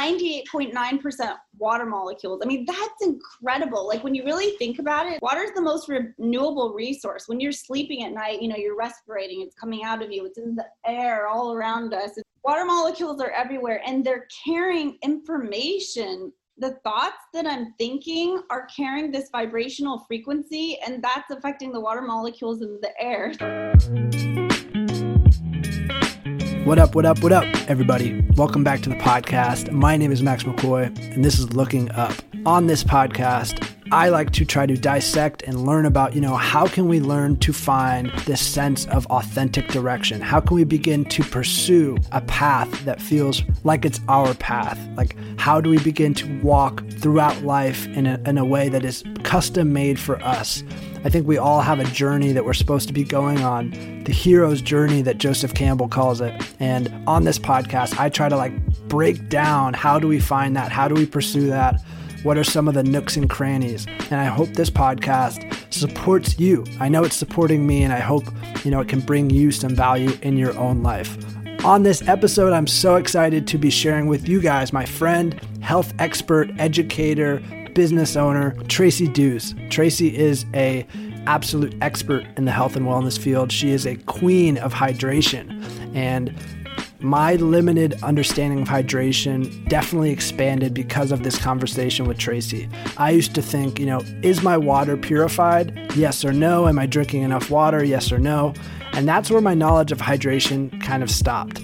98.9% water molecules. I mean, that's incredible. Like when you really think about it, water is the most renewable resource. When you're sleeping at night, you know, you're respirating, it's coming out of you, it's in the air all around us. Water molecules are everywhere and they're carrying information the thoughts that I'm thinking are carrying this vibrational frequency, and that's affecting the water molecules in the air. What up, what up, what up, everybody? Welcome back to the podcast. My name is Max McCoy, and this is Looking Up. On this podcast, I like to try to dissect and learn about, you know, how can we learn to find this sense of authentic direction? How can we begin to pursue a path that feels like it's our path? Like, how do we begin to walk throughout life in a, in a way that is custom made for us? I think we all have a journey that we're supposed to be going on, the hero's journey that Joseph Campbell calls it. And on this podcast, I try to like break down how do we find that? How do we pursue that? What are some of the nooks and crannies? And I hope this podcast supports you. I know it's supporting me, and I hope, you know, it can bring you some value in your own life. On this episode, I'm so excited to be sharing with you guys my friend, health expert, educator, business owner, Tracy Dews. Tracy is a absolute expert in the health and wellness field. She is a queen of hydration. And my limited understanding of hydration definitely expanded because of this conversation with Tracy. I used to think, you know, is my water purified? Yes or no. Am I drinking enough water? Yes or no. And that's where my knowledge of hydration kind of stopped.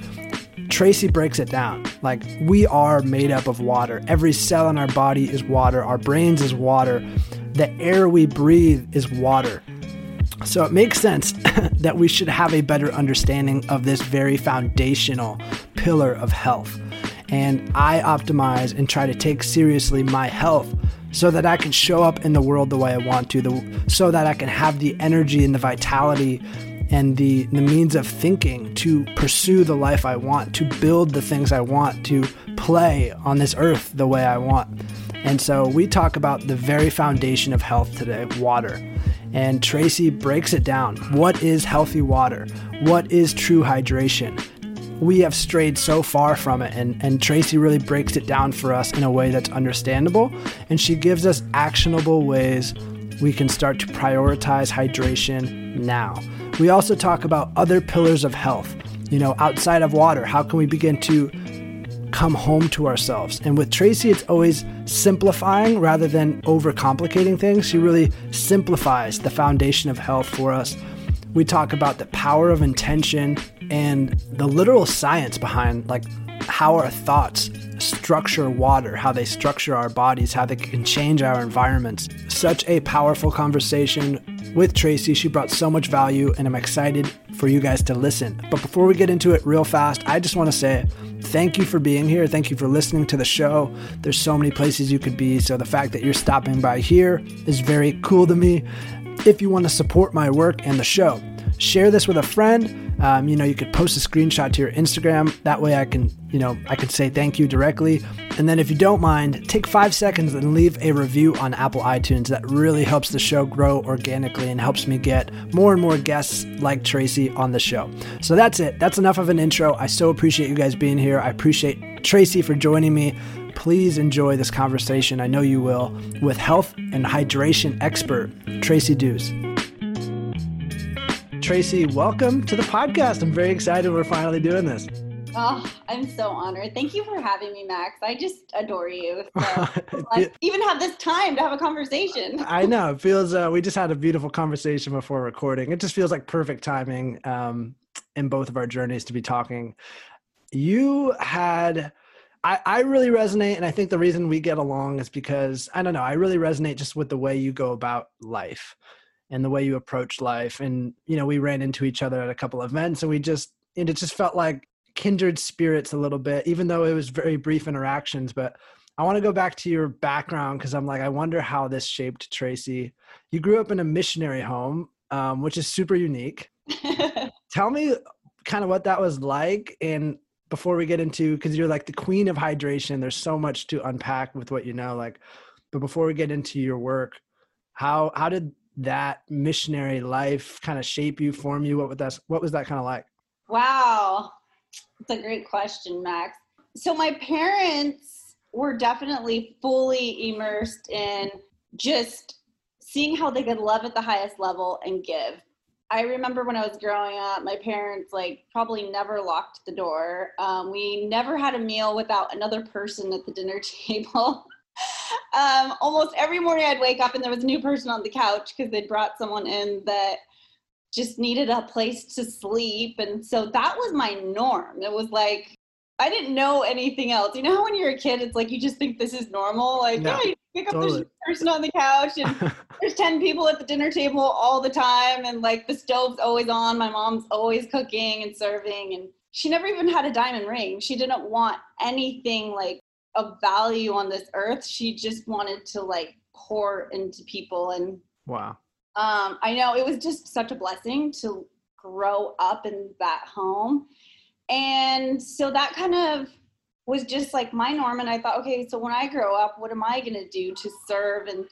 Tracy breaks it down. Like, we are made up of water. Every cell in our body is water. Our brains is water. The air we breathe is water. So it makes sense that we should have a better understanding of this very foundational pillar of health. And I optimize and try to take seriously my health so that I can show up in the world the way I want to, the, so that I can have the energy and the vitality and the, the means of thinking to pursue the life I want, to build the things I want, to play on this earth the way I want. And so we talk about the very foundation of health today water. And Tracy breaks it down. What is healthy water? What is true hydration? We have strayed so far from it, and, and Tracy really breaks it down for us in a way that's understandable. And she gives us actionable ways we can start to prioritize hydration now. We also talk about other pillars of health. You know, outside of water, how can we begin to come home to ourselves. And with Tracy, it's always simplifying rather than overcomplicating things. She really simplifies the foundation of health for us. We talk about the power of intention and the literal science behind like how our thoughts structure water, how they structure our bodies, how they can change our environments. Such a powerful conversation with Tracy. She brought so much value, and I'm excited for you guys to listen. But before we get into it real fast, I just want to say thank you for being here. Thank you for listening to the show. There's so many places you could be. So the fact that you're stopping by here is very cool to me. If you want to support my work and the show, share this with a friend um, you know, you could post a screenshot to your Instagram. That way I can, you know, I can say thank you directly. And then if you don't mind, take five seconds and leave a review on Apple iTunes. That really helps the show grow organically and helps me get more and more guests like Tracy on the show. So that's it. That's enough of an intro. I so appreciate you guys being here. I appreciate Tracy for joining me. Please enjoy this conversation. I know you will with health and hydration expert Tracy Dews. Tracy, welcome to the podcast. I'm very excited we're finally doing this. Oh, I'm so honored. Thank you for having me, Max. I just adore you. So, even have this time to have a conversation. I know. It feels, uh, we just had a beautiful conversation before recording. It just feels like perfect timing um, in both of our journeys to be talking. You had, I, I really resonate. And I think the reason we get along is because, I don't know, I really resonate just with the way you go about life and the way you approach life. And, you know, we ran into each other at a couple of events and we just, and it just felt like kindred spirits a little bit, even though it was very brief interactions. But I want to go back to your background because I'm like, I wonder how this shaped Tracy. You grew up in a missionary home, um, which is super unique. Tell me kind of what that was like. And before we get into, because you're like the queen of hydration, there's so much to unpack with what you know. Like, but before we get into your work, how how did that missionary life kind of shape you, form you? What was that? What was that kind of like? Wow, it's a great question, Max. So my parents were definitely fully immersed in just seeing how they could love at the highest level and give. I remember when I was growing up, my parents like probably never locked the door. Um, we never had a meal without another person at the dinner table. Um, almost every morning I'd wake up and there was a new person on the couch because they'd brought someone in that just needed a place to sleep. And so that was my norm. It was like, I didn't know anything else. You know how when you're a kid, it's like you just think this is normal? Like, yeah, yeah you pick up totally. this person on the couch and there's 10 people at the dinner table all the time. And like the stove's always on. My mom's always cooking and serving. And she never even had a diamond ring. She didn't want anything like of value on this earth. She just wanted to like pour into people. And wow. Um, I know it was just such a blessing to grow up in that home and so that kind of was just like my norm. And I thought, okay, so when I grow up, what am I going to do to serve and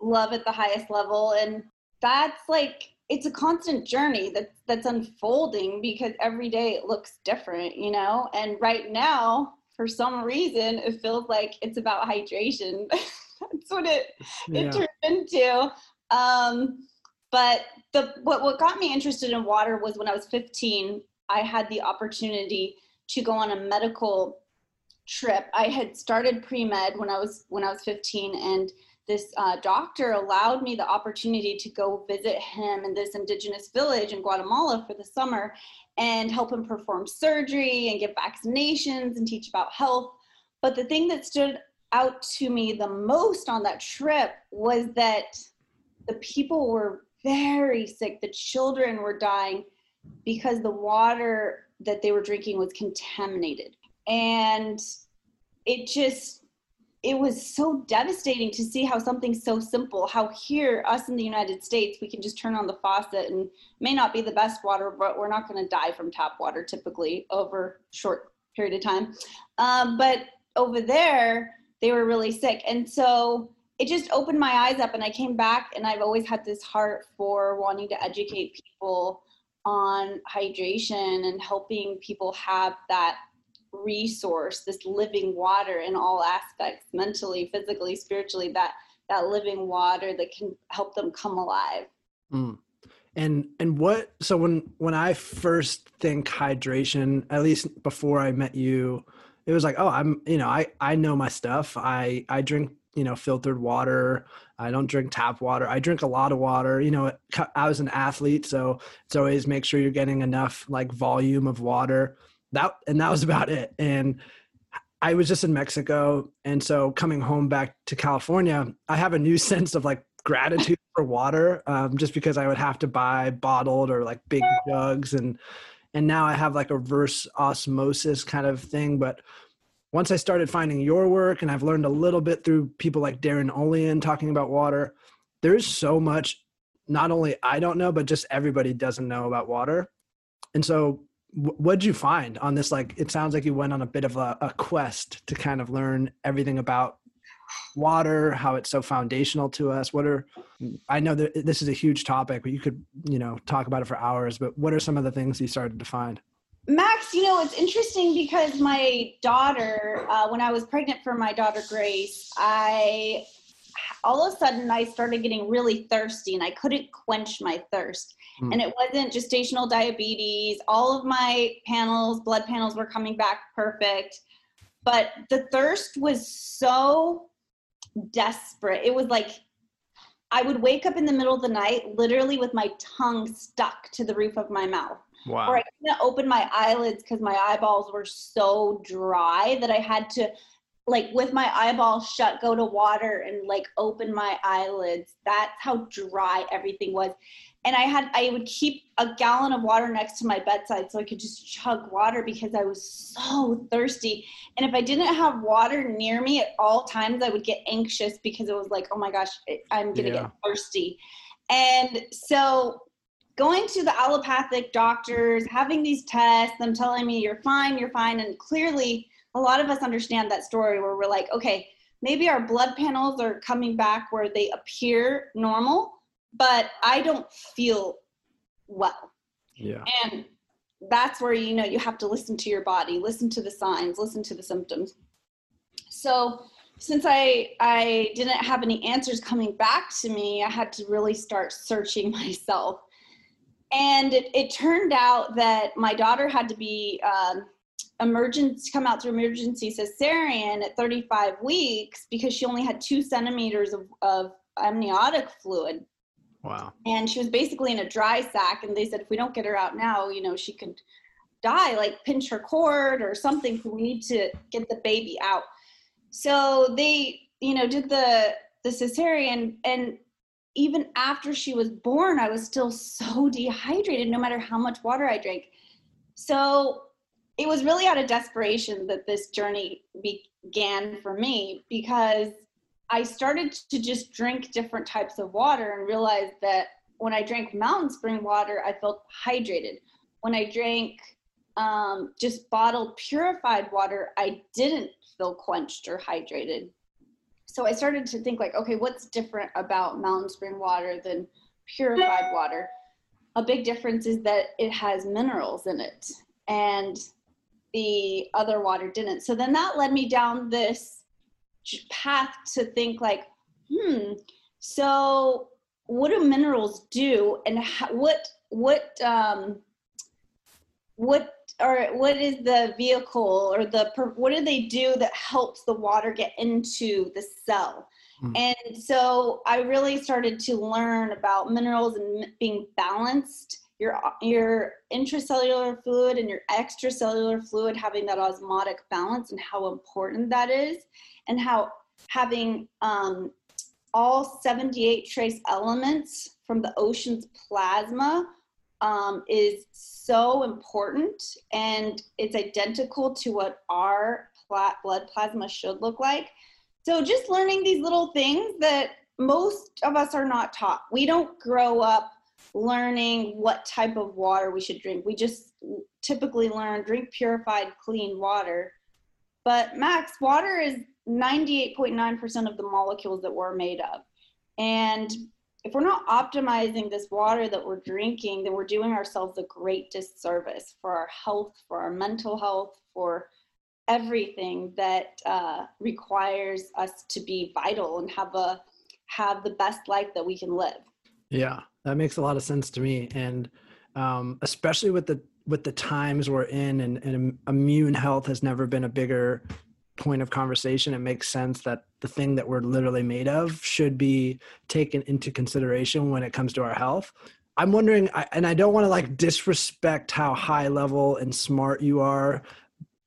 love at the highest level? And that's like, it's a constant journey that's that's unfolding because every day it looks different, you know. And right now, for some reason, it feels like it's about hydration. that's what it yeah. it turned into. Um, but the what what got me interested in water was when I was 15. I had the opportunity to go on a medical trip. I had started pre med when I was when I was 15, and this uh, doctor allowed me the opportunity to go visit him in this indigenous village in Guatemala for the summer and help him perform surgery and give vaccinations and teach about health. But the thing that stood out to me the most on that trip was that the people were very sick. The children were dying because the water that they were drinking was contaminated. And it just, it was so devastating to see how something so simple, how here, us in the United States, we can just turn on the faucet and may not be the best water, but we're not going to die from tap water typically over short period of time. Um, but over there, they were really sick. And so it just opened my eyes up and I came back and I've always had this heart for wanting to educate people on hydration and helping people have that resource this living water in all aspects mentally physically spiritually that that living water that can help them come alive. Mm. and and what so when when i first think hydration at least before i met you it was like oh i'm you know i i know my stuff. I i drink you know filtered water. I don't drink tap water. I drink a lot of water. You know i was an athlete so it's always make sure you're getting enough like volume of water that and that was about it and i was just in mexico and so coming home back to california i have a new sense of like gratitude for water um, just because i would have to buy bottled or like big jugs and and now i have like a reverse osmosis kind of thing but once I started finding your work and I've learned a little bit through people like Darin Olien talking about water, there's so much not only I don't know, but just everybody doesn't know about water. And so what'd you find on this? Like, it sounds like you went on a bit of a, a quest to kind of learn everything about water, how it's so foundational to us. What are, I know that this is a huge topic, but you could, you know, talk about it for hours, but what are some of the things you started to find? Max, you know, it's interesting because my daughter, uh, when I was pregnant for my daughter Grace, I all of a sudden I started getting really thirsty and I couldn't quench my thirst. Mm. And it wasn't gestational diabetes. All of my panels, blood panels were coming back perfect. But the thirst was so desperate. It was like I would wake up in the middle of the night, literally with my tongue stuck to the roof of my mouth. Wow. Or I couldn't open my eyelids because my eyeballs were so dry that I had to, like, with my eyeballs shut, go to water and like open my eyelids. That's how dry everything was. And I had, I would keep a gallon of water next to my bedside so I could just chug water because I was so thirsty. And if I didn't have water near me at all times, I would get anxious because it was like, oh my gosh, I'm going to yeah. get thirsty. And so going to the allopathic doctors, having these tests, them telling me you're fine, you're fine. And clearly, a lot of us understand that story where we're like, okay, maybe our blood panels are coming back where they appear normal, but I don't feel well. Yeah. And that's where you know you have to listen to your body, listen to the signs, listen to the symptoms. so since I I didn't have any answers coming back to me, I had to really start searching myself. And it, it turned out that my daughter had to be um, emergency come out through emergency cesarean at 35 weeks because she only had two centimeters of, of amniotic fluid. Wow. And she was basically in a dry sack. And they said, if we don't get her out now, you know, she could die, like pinch her cord or something. We need to get the baby out. So they, you know, did the the cesarean and even after she was born, I was still so dehydrated no matter how much water I drank. So it was really out of desperation that this journey began for me because I started to just drink different types of water and realized that when I drank mountain spring water, I felt hydrated. When I drank um, just bottled purified water, I didn't feel quenched or hydrated. So I started to think like, okay, what's different about mountain spring water than purified water? A big difference is that it has minerals in it and the other water didn't. So then that led me down this path to think like, hmm, so what do minerals do and how, what what um what or what is the vehicle or the what do they do that helps the water get into the cell mm. and so i really started to learn about minerals and being balanced your your intracellular fluid and your extracellular fluid having that osmotic balance and how important that is and how having um, all 78 trace elements from the ocean's plasma um, is so important and it's identical to what our blood plasma should look like. So just learning these little things that most of us are not taught. We don't grow up learning what type of water we should drink. We just typically learn drink purified clean water. But max water is 98.9% of the molecules that we're made of. And if we're not optimizing this water that we're drinking, then we're doing ourselves a great disservice for our health, for our mental health, for everything that uh, requires us to be vital and have a have the best life that we can live. Yeah, that makes a lot of sense to me, and um, especially with the with the times we're in, and, and immune health has never been a bigger point of conversation, it makes sense that the thing that we're literally made of should be taken into consideration when it comes to our health. I'm wondering, and I don't want to like disrespect how high level and smart you are.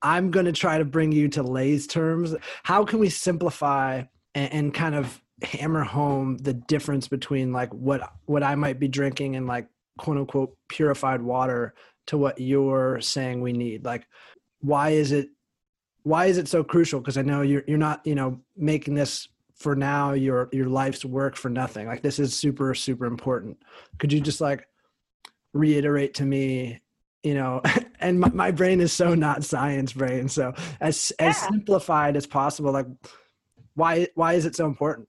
I'm going to try to bring you to lay's terms. How can we simplify and, and kind of hammer home the difference between like what what I might be drinking and like quote unquote purified water to what you're saying we need? Like, why is it why is it so crucial? Because I know you're you're not you know making this for now your your life's work for nothing. Like this is super super important. Could you just like reiterate to me you know and my, my brain is so not science brain so as yeah. as simplified as possible like why why is it so important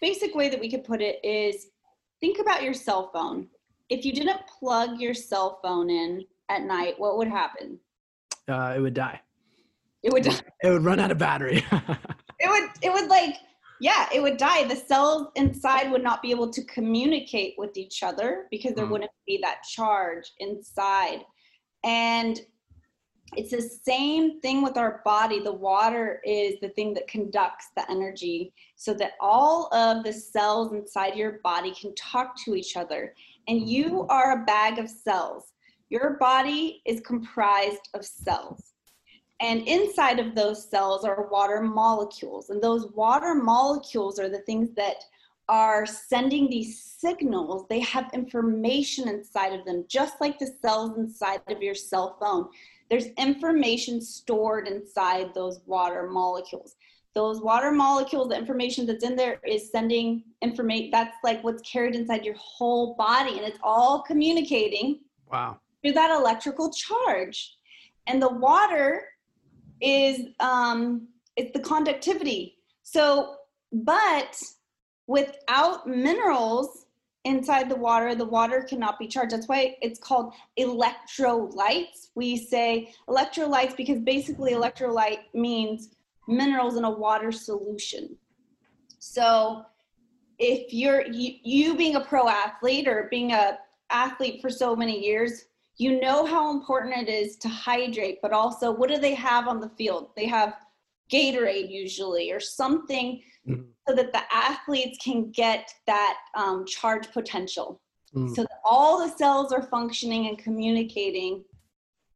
basic way that we could put it is think about your cell phone. If you didn't plug your cell phone in at night what would happen? Uh, it would die. It would die. it would run out of battery. It would it would like yeah it would die. The cells inside would not be able to communicate with each other because there mm. wouldn't be that charge inside. And it's the same thing with our body the water is the thing that conducts the energy so that all of the cells inside your body can talk to each other and you mm-hmm. are a bag of cells your body is comprised of cells and inside of those cells are water molecules. And those water molecules are the things that are sending these signals. They have information inside of them, just like the cells inside of your cell phone. There's information stored inside those water molecules. Those water molecules, the information that's in there is sending information. That's like what's carried inside your whole body, and it's all communicating. Wow. Through that electrical charge. And the water is um, it's the conductivity. So, but without minerals inside the water, the water cannot be charged. That's why it's called electrolytes. We say electrolytes because basically electrolyte means minerals in a water solution. So if you're you, you being a pro athlete or being a athlete for so many years, you know how important it is to hydrate, but also what do they have on the field? They have Gatorade usually or something mm-hmm. so that the athletes can get that um, charge potential. Mm. So that all the cells are functioning and communicating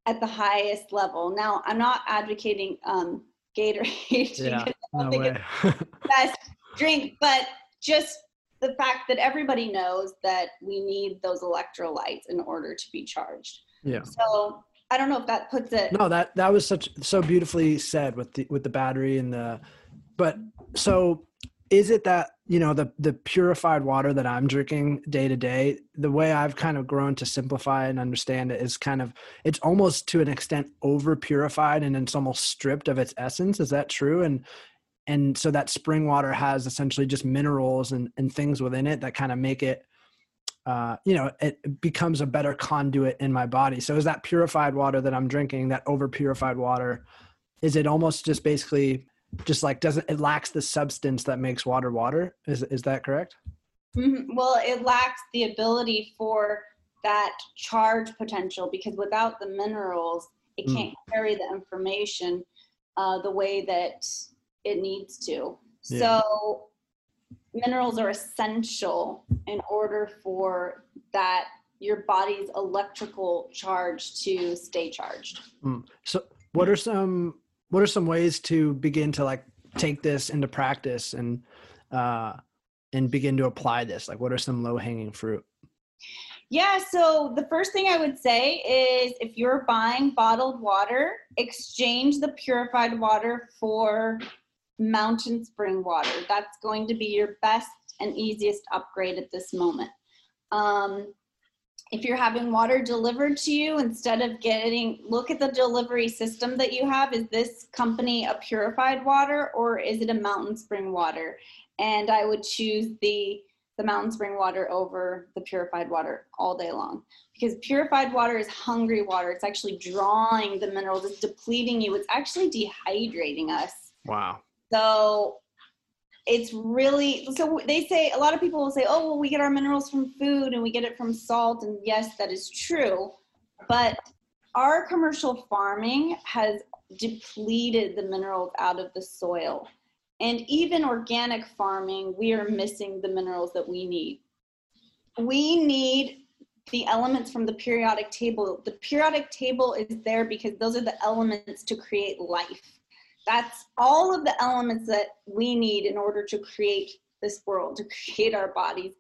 at the highest level. Now, I'm not advocating um, Gatorade. Yeah, no way. best drink, but just the fact that everybody knows that we need those electrolytes in order to be charged. Yeah. So I don't know if that puts it. No, that that was such so beautifully said with the with the battery and the, but so is it that you know the the purified water that i'm drinking day to day the way i've kind of grown to simplify and understand it is kind of it's almost to an extent over purified and it's almost stripped of its essence is that true and and so that spring water has essentially just minerals and, and things within it that kind of make it uh, you know it becomes a better conduit in my body so is that purified water that i'm drinking that over purified water is it almost just basically just like doesn't it lacks the substance that makes water water is is that correct mm-hmm. well it lacks the ability for that charge potential because without the minerals it mm. can't mm. carry the information uh, the way that it needs to yeah. so minerals are essential in order for that your body's electrical charge to stay charged. Mm. so what are some what are some ways to begin to like take this into practice and uh and begin to apply this? Like what are some low hanging fruit? Yeah so the first thing i would say is if you're buying bottled water exchange the purified water for mountain spring water. That's going to be your best and easiest upgrade at this moment. Um, if you're having water delivered to you instead of getting look at the delivery system that you have. Is this company a purified water or is it a mountain spring water? And i would choose the the mountain spring water over the purified water all day long. Because purified water is hungry water. It's actually drawing the minerals. It's depleting you. It's actually dehydrating us. Wow so it's really so they say a lot of people will say oh well we get our minerals from food and we get it from salt and yes that is true but our commercial farming has depleted the minerals out of the soil and even organic farming we are missing the minerals that we need. We need the elements from the periodic table. The periodic table is there because those are the elements to create life that's all of the elements that we need in order to create this world, to create our bodies.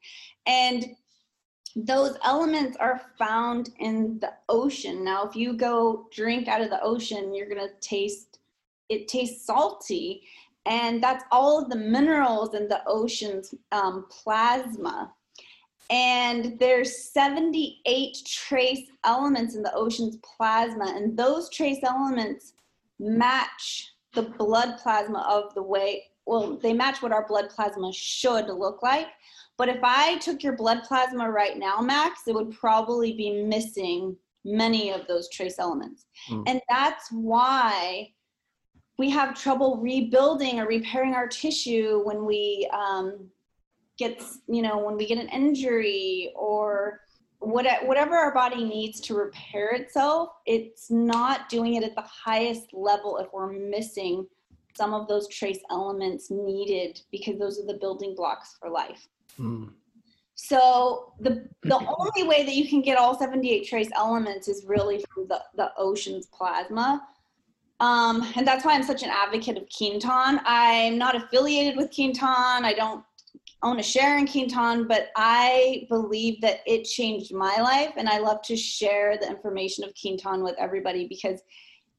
And those elements are found in the ocean. Now, if you go drink out of the ocean, you're going to taste it tastes salty. And that's all of the minerals in the ocean's um, plasma. And there's 78 trace elements in the ocean's plasma, and those trace elements match the blood plasma of the way well they match what our blood plasma should look like but if i took your blood plasma right now max it would probably be missing many of those trace elements mm. and that's why we have trouble rebuilding or repairing our tissue when we um, get you know when we get an injury or whatever our body needs to repair itself, it's not doing it at the highest level if we're missing some of those trace elements needed because those are the building blocks for life. Mm. So the the only way that you can get all 78 trace elements is really from the, the ocean's plasma. Um, and that's why I'm such an advocate of Quinton. I'm not affiliated with Quinton. I don't own a share in Quinton, but I believe that it changed my life, and I love to share the information of Quinton with everybody because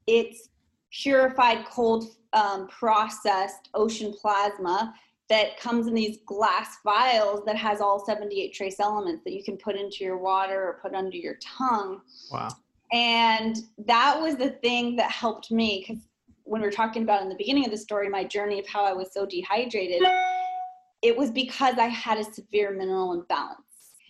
it's purified, cold, um, processed ocean plasma that comes in these glass vials that has all 78 trace elements that you can put into your water or put under your tongue. Wow. And that was the thing that helped me because when we were talking about in the beginning of the story, my journey of how I was so dehydrated it was because I had a severe mineral imbalance.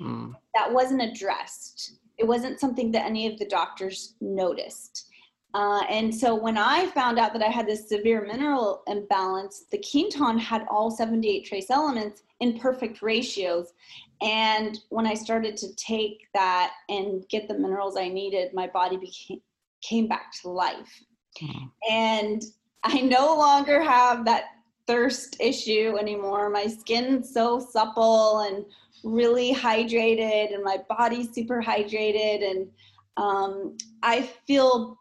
Mm. That wasn't addressed. It wasn't something that any of the doctors noticed. Uh, and so when I found out that I had this severe mineral imbalance, the Quinton had all 78 trace elements in perfect ratios. And when I started to take that and get the minerals I needed, my body became came back to life. Mm. And I no longer have that thirst issue anymore. My skin's so supple and really hydrated, and my body's super hydrated, and um, I feel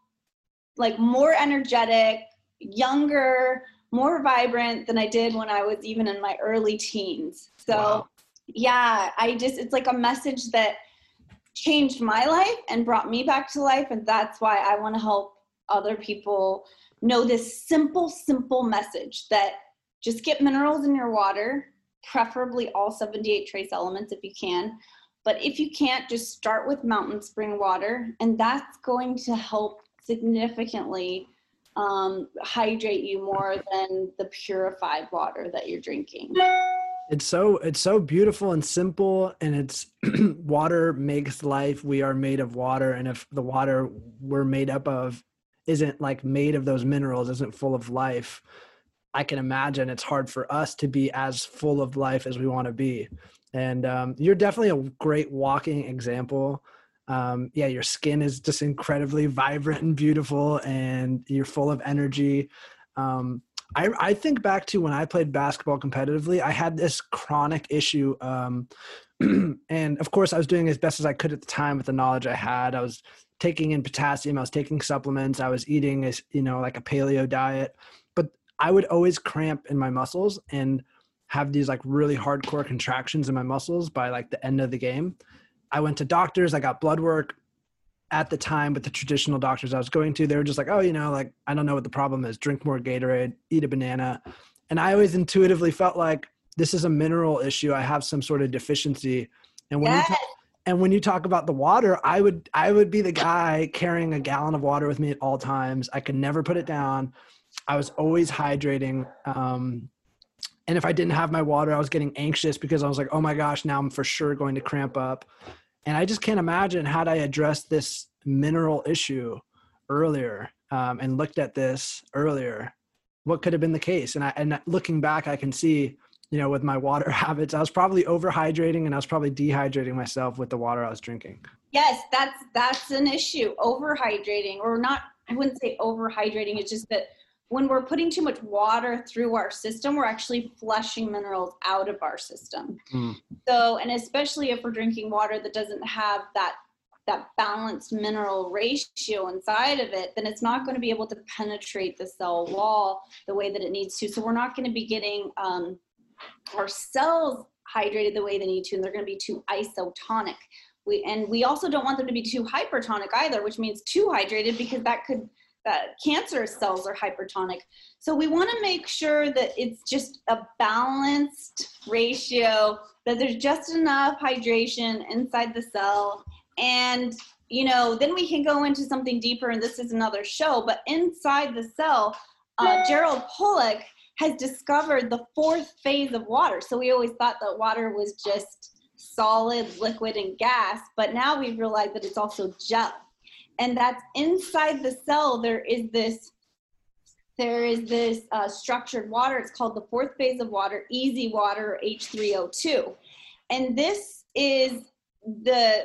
like more energetic, younger, more vibrant than I did when I was even in my early teens. So, wow. yeah, I just, it's like a message that changed my life and brought me back to life. And that's why I want to help other people know this simple, simple message that just get minerals in your water, preferably all 78 trace elements if you can. But if you can't, just start with mountain spring water, and that's going to help significantly um, hydrate you more than the purified water that you're drinking. It's so it's so beautiful and simple, and it's water makes life. We are made of water, and if the water we're made up of isn't like made of those minerals, isn't full of life, I can imagine it's hard for us to be as full of life as we want to be. And um, you're definitely a great walking example um, yeah, your skin is just incredibly vibrant and beautiful, and you're full of energy. Um, I, I think back to when I played basketball competitively, I had this chronic issue. Um, and of course, I was doing as best as I could at the time with the knowledge I had. I was taking in potassium, I was taking supplements, I was eating, you know, like a paleo diet. I would always cramp in my muscles and have these like really hardcore contractions in my muscles by like the end of the game. I went to doctors, I got blood work at the time, but the traditional doctors I was going to, they were just like, oh, you know, like, I don't know what the problem is. Drink more Gatorade, eat a banana. And I always intuitively felt like this is a mineral issue. I have some sort of deficiency. And when yes. you talk, and when you talk about the water, I would I would be the guy carrying a gallon of water with me at all times. I could never put it down. I was always hydrating. Um, and if I didn't have my water, I was getting anxious because I was like, oh my gosh, now I'm for sure going to cramp up. And I just can't imagine had I addressed this mineral issue earlier um, and looked at this earlier, what could have been the case. And I, and looking back, I can see, you know, with my water habits, I was probably overhydrating and I was probably dehydrating myself with the water I was drinking. Yes, that's that's an issue. Overhydrating, or not. I wouldn't say overhydrating. It's just that when we're putting too much water through our system, we're actually flushing minerals out of our system. Mm. So, and especially if we're drinking water that doesn't have that that balanced mineral ratio inside of it, then it's not going to be able to penetrate the cell wall the way that it needs to. So we're not going to be getting um, our cells hydrated the way they need to, and they're going to be too isotonic. We and we also don't want them to be too hypertonic either, which means too hydrated because that could that cancerous cells are hypertonic. So we want to make sure that it's just a balanced ratio, that there's just enough hydration inside the cell. And, you know, then we can go into something deeper, and this is another show, but inside the cell, uh, Gerald Pollack has discovered the fourth phase of water. So we always thought that water was just solid, liquid, and gas, but now we've realized that it's also gel and that's inside the cell there is this there is this uh, structured water. It's called the fourth phase of water EZ water h3o2 and this is the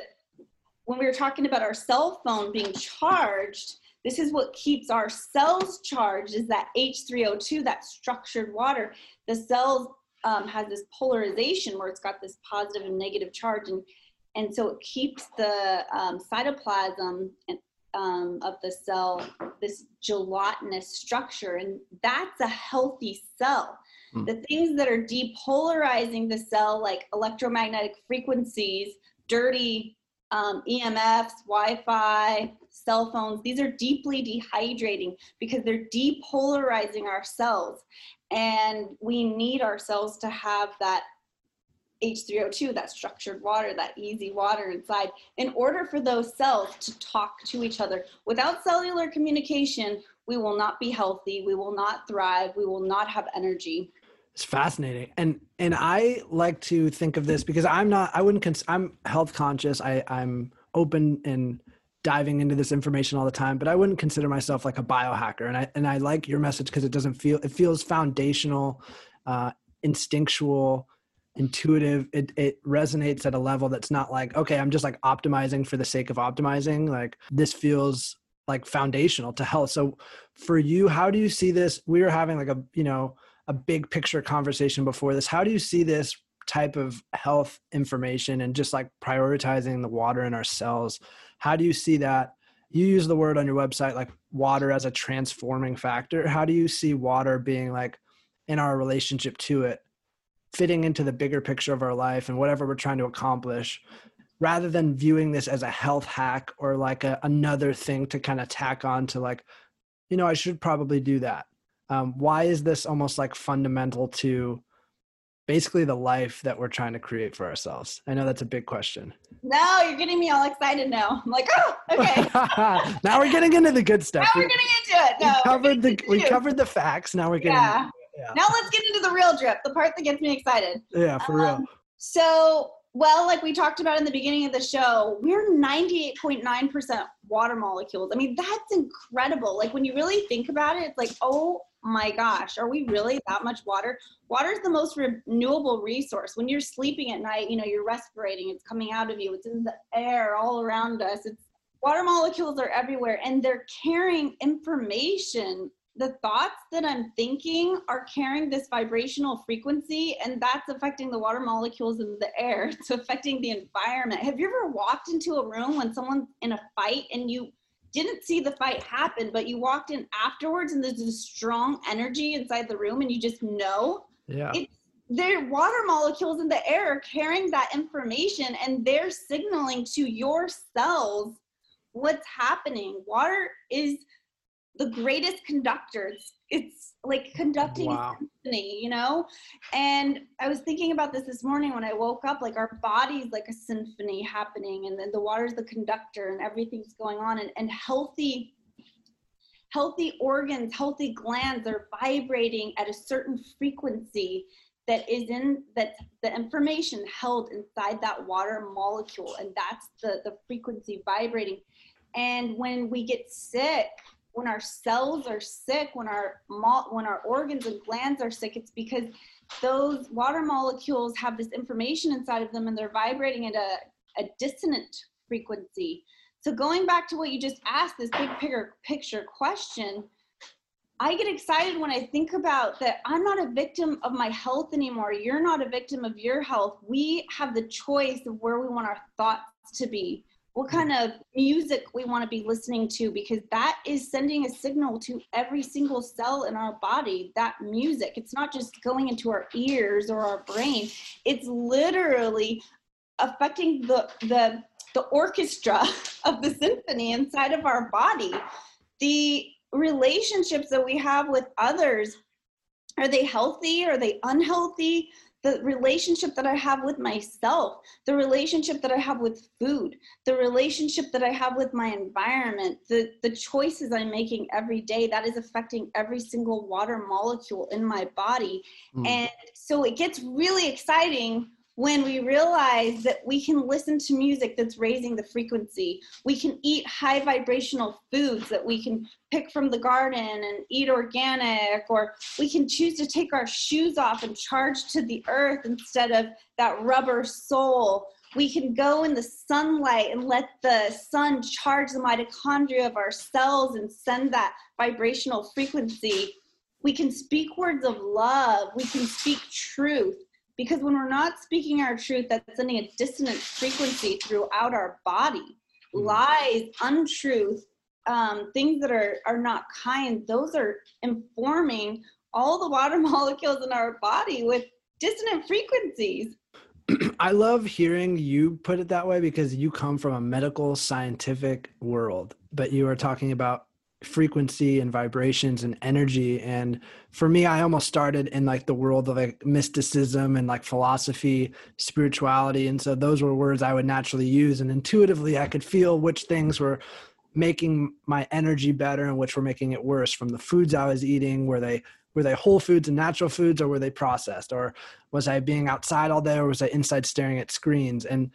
when we were talking about our cell phone being charged this is what keeps our cells charged is that h3o2 that structured water. The cells um, has this polarization where it's got this positive and negative charge and and so it keeps the um, cytoplasm um, of the cell this gelatinous structure and that's a healthy cell mm. the things that are depolarizing the cell like electromagnetic frequencies dirty um, emfs wi-fi cell phones these are deeply dehydrating because they're depolarizing our cells and we need our cells to have that H3O2, that structured water, that EZ water inside, in order for those cells to talk to each other. Without cellular communication, we will not be healthy, we will not thrive, we will not have energy. It's fascinating. And and I like to think of this because I'm not I wouldn't cons- I'm health conscious. I I'm open and diving into this information all the time, but I wouldn't consider myself like a biohacker. And I and I like your message because it doesn't feel it feels foundational, uh, instinctual, intuitive. It it resonates at a level that's not like okay, I'm just like optimizing for the sake of optimizing. Like this feels like foundational to health. So for you, how do you see this? We were having like a you know a big picture conversation before this. How do you see this type of health information and just like prioritizing the water in our cells? How do you see that? You use the word on your website like water as a transforming factor. How do you see water being like in our relationship to it, fitting into the bigger picture of our life and whatever we're trying to accomplish? rather than viewing this as a health hack or like a, another thing to kind of tack on to like you know i should probably do that. Um, why is this almost like fundamental to basically the life that we're trying to create for ourselves? I know that's a big question. No you're getting me all excited now. I'm like oh okay. Now we're getting into the good stuff. Now we're getting into it. No, we covered the we covered the facts. Now we're getting yeah. Yeah. now let's get into the real drip the part that gets me excited yeah for um, real so well, like we talked about in the beginning of the show, we're 98.9% water molecules. I mean, that's incredible. Like when you really think about it, it's like, oh my gosh, are we really that much water? Water is the most renewable resource. When you're sleeping at night, you know, you're respirating, it's coming out of you, it's in the air all around us. It's water molecules are everywhere and they're carrying information the thoughts that I'm thinking are carrying this vibrational frequency, and that's affecting the water molecules in the air. It's affecting the environment. Have you ever walked into a room when someone's in a fight and you didn't see the fight happen, but you walked in afterwards and there's a strong energy inside the room and you just know? Yeah. It's, their water molecules in the air are carrying that information and they're signaling to your cells what's happening. Water is the greatest conductor. It's, like conducting wow. a symphony, you know? And I was thinking about this this morning when I woke up, like our body's like a symphony happening and then the water's the conductor and everything's going on and, and healthy healthy organs, healthy glands are vibrating at a certain frequency that is in that the information held inside that water molecule and that's the the frequency vibrating and when we get sick when our cells are sick, when our when our organs and glands are sick, it's because those water molecules have this information inside of them and they're vibrating at a, a dissonant frequency. So going back to what you just asked, this big picture picture question, I get excited when I think about that I'm not a victim of my health anymore. You're not a victim of your health. We have the choice of where we want our thoughts to be what kind of music we want to be listening to because that is sending a signal to every single cell in our body that music. It's not just going into our ears or our brain. It's literally affecting the the the orchestra of the symphony inside of our body. The relationships that we have with others are they healthy? Are they unhealthy the relationship that I have with myself, the relationship that I have with food, the relationship that I have with my environment, the, the choices I'm making every day, that is affecting every single water molecule in my body. Mm. And so it gets really exciting when we realize that we can listen to music that's raising the frequency. We can eat high vibrational foods that we can pick from the garden and eat organic, or we can choose to take our shoes off and charge to the earth instead of that rubber sole. We can go in the sunlight and let the sun charge the mitochondria of our cells and send that vibrational frequency. We can speak words of love. We can speak truth because when we're not speaking our truth, that's sending a dissonant frequency throughout our body. Mm-hmm. Lies, untruth, um, things that are, are not kind, those are informing all the water molecules in our body with dissonant frequencies. I love hearing you put it that way because you come from a medical scientific world, but you are talking about frequency and vibrations and energy. And for me i almost started in like the world of like mysticism and like philosophy spirituality. And so those were words i would naturally use. And intuitively i could feel which things were making my energy better and which were making it worse from the foods i was eating. Were they were they whole foods and natural foods or were they processed? Or was i being outside all day or was i inside staring at screens? And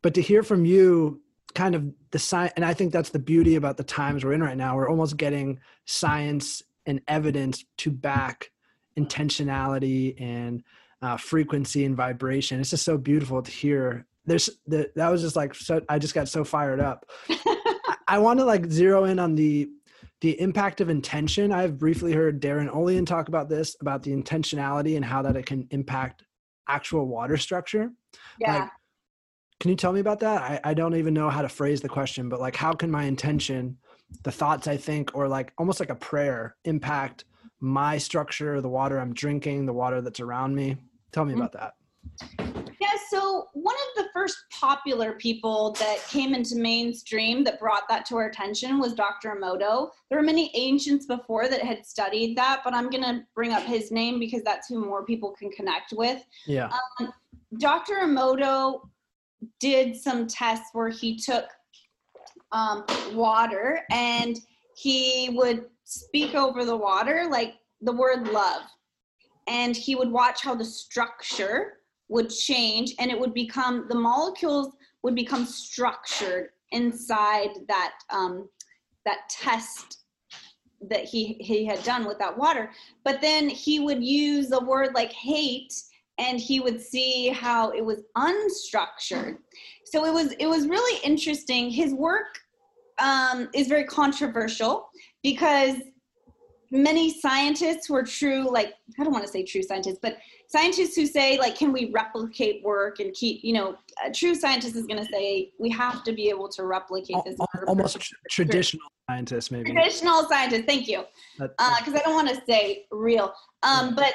but to hear from you kind of the science and i think that's the beauty about the times we're in right now. We're almost getting science and evidence to back intentionality and uh, frequency and vibration. It's just so beautiful to hear. There's the, that was just like so i just got so fired up. I, I want to like zero in on the the impact of intention. I've briefly heard darin olien talk about this about the intentionality and how that it can impact actual water structure. Yeah. like, can you tell me about that I, I don't even know how to phrase the question but like how can my intention the thoughts i think or like almost like a prayer impact my structure the water i'm drinking the water that's around me tell me Mm-hmm. about that Yeah, so one of the first popular people that came into mainstream that brought that to our attention was Dr. Emoto. There were many ancients before that had studied that, but I'm going to bring up his name because that's who more people can connect with. yeah Dr. Emoto did some tests where he took um, water and he would speak over the water like the word love. And he would watch how the structure would change and it would become, the molecules would become structured inside that, um, that test that he, he had done with that water. But then he would use a word like hate and he would see how it was unstructured. So it was it was really interesting. His work um, is very controversial because many scientists were true like i don't want to say true scientists but scientists who say like can we replicate work and keep you know a true scientist is going to say we have to be able to replicate this Al- al- almost tr- traditional scientists maybe. Traditional scientists thank you. Because I don't want to say real. Um, but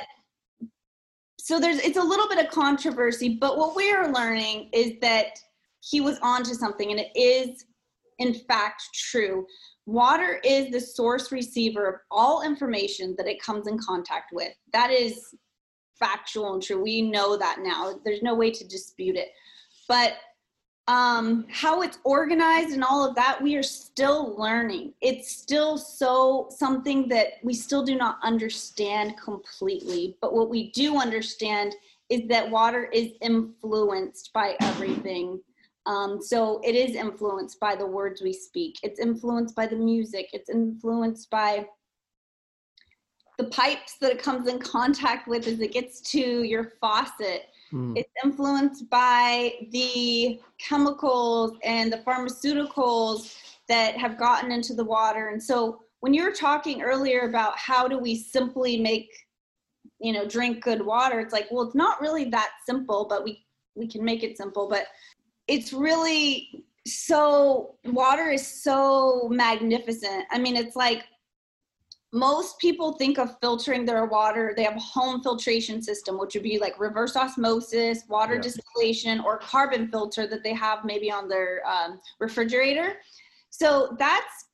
so there's it's a little bit of controversy, but what we are learning is that he was onto something, and it is in fact true. Water is the source receiver of all information that it comes in contact with. That is factual and true. We know that now. There's no way to dispute it. But um, how it's organized and all of that, we are still learning. It's still so something that we still do not understand completely. But what we do understand is that water is influenced by everything. Um, so it is influenced by the words we speak. It's influenced by the music. It's influenced by the pipes that it comes in contact with as it gets to your faucet. Mm. It's influenced by the chemicals and the pharmaceuticals that have gotten into the water. And so when you were talking earlier about how do we simply make, you know, drink good water, it's like, well, it's not really that simple, but we we can make it simple. But it's really so water is so magnificent. I mean, it's like most people think of filtering their water they have a home filtration system which would be like reverse osmosis water Yeah. distillation or carbon filter that they have maybe on their um, refrigerator. So that's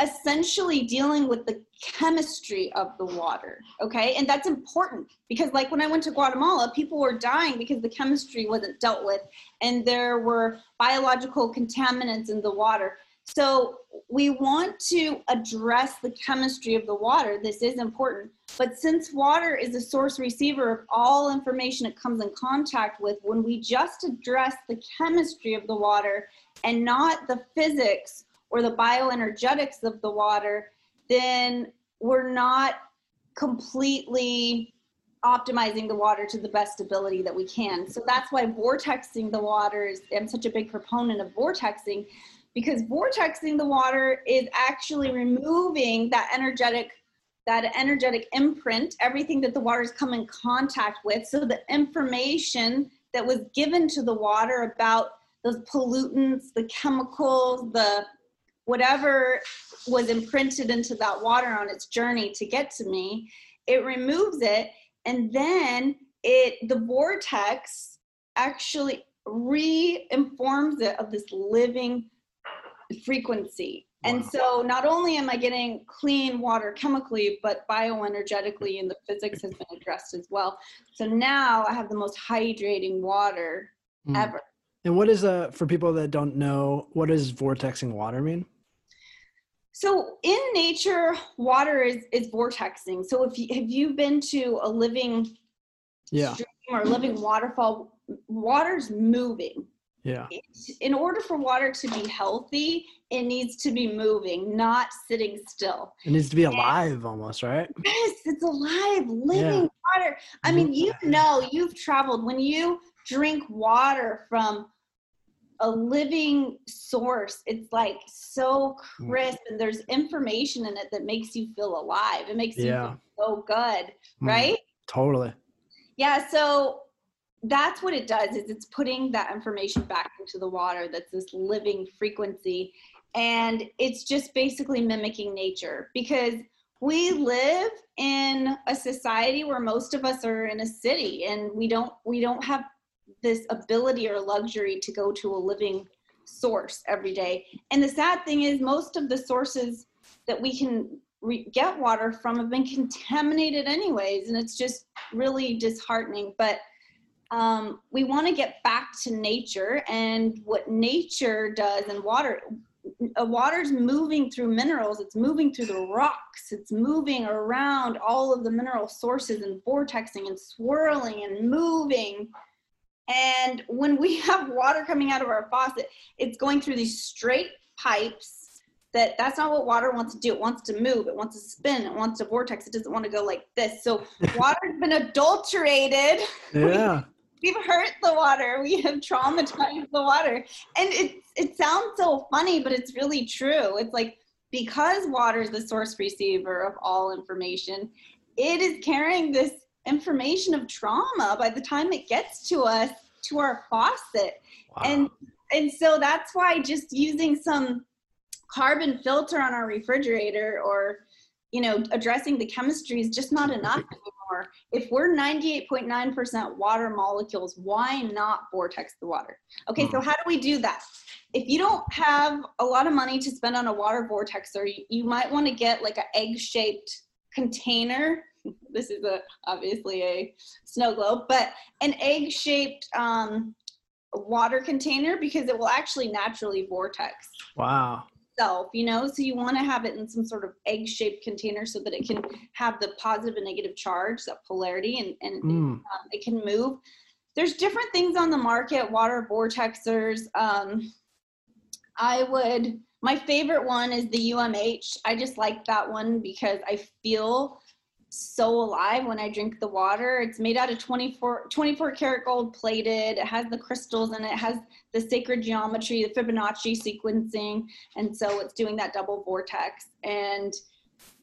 essentially dealing with the chemistry of the water okay? And that's important because like when i went to guatemala people were dying because the chemistry wasn't dealt with and there were biological contaminants in the water so we want to address the chemistry of the water. This is important. But since water is a source receiver of all information it comes in contact with, when we just address the chemistry of the water and not the physics or the bioenergetics of the water, then we're not completely optimizing the water to the best ability that we can. So that's why vortexing the water is, I'm such a big proponent of vortexing because vortexing the water is actually removing that energetic that energetic imprint everything that the water has come in contact with. So the information that was given to the water about those pollutants the chemicals the whatever was imprinted into that water on its journey to get to me it removes it. And then it the vortex actually re-informs it of this living frequency. And so not only am I getting clean water chemically, but bioenergetically and the physics has been addressed as well. So now I have the most hydrating water Mm. ever. and what is uh for people that don't know what does vortexing water mean So in nature, water is, is vortexing. So if you, have you been to a living yeah stream or living waterfall, water's moving. Yeah. in order for water to be healthy, it needs to be moving, not sitting still. It needs to be alive almost, right? Yes, it's alive, living water. I mean, you know, you've traveled when you drink water from a living source. It's like so crisp, and there's information in it that makes you feel alive. It makes you feel so good, Mm, right? Totally. Yeah, so that's what it does is it's putting that information back into the water that's this living frequency. And it's just basically mimicking nature because we live in a society where most of us are in a city and we don't we don't have this ability or luxury to go to a living source every day. And the sad thing is most of the sources that we can re- get water from have been contaminated anyways and it's just really disheartening. But um, we want to get back to nature and what nature does and water uh, water's moving through minerals. It's moving through the rocks. It's moving around all of the mineral sources and vortexing and swirling and moving. And when we have water coming out of our faucet it's going through these straight pipes that that's not what water wants to do. It wants to move. It wants to spin. It wants to vortex. It doesn't want to go like this. So water's been adulterated. Yeah. We've hurt the water. We have traumatized the water. And it it sounds so funny but it's really true. It's like because water is the source receiver of all information it is carrying this information of trauma by the time it gets to us to our faucet. Wow. and and so that's why just using some carbon filter on our refrigerator or you know addressing the chemistry is just not enough anymore if we're 98.9% water molecules why not vortex the water? Okay so how do we do that? If you don't have a lot of money to spend on a water vortexer you, you might want to get like an egg shaped container. This is a obviously a snow globe but an egg shaped um, water container because it will actually naturally vortex. Wow. Itself, you know? So you want to have it in some sort of egg shaped container so that it can have the positive and negative charge, that polarity, and, and Mm. um, it can move. There's different things on the market, water vortexers. Um, I would, my favorite one is the UMH. I just like that one because I feel so alive when I drink the water. It's made out of 24, 24 karat gold plated. It has the crystals and it has the sacred geometry, the Fibonacci sequencing. And so it's doing that double vortex. And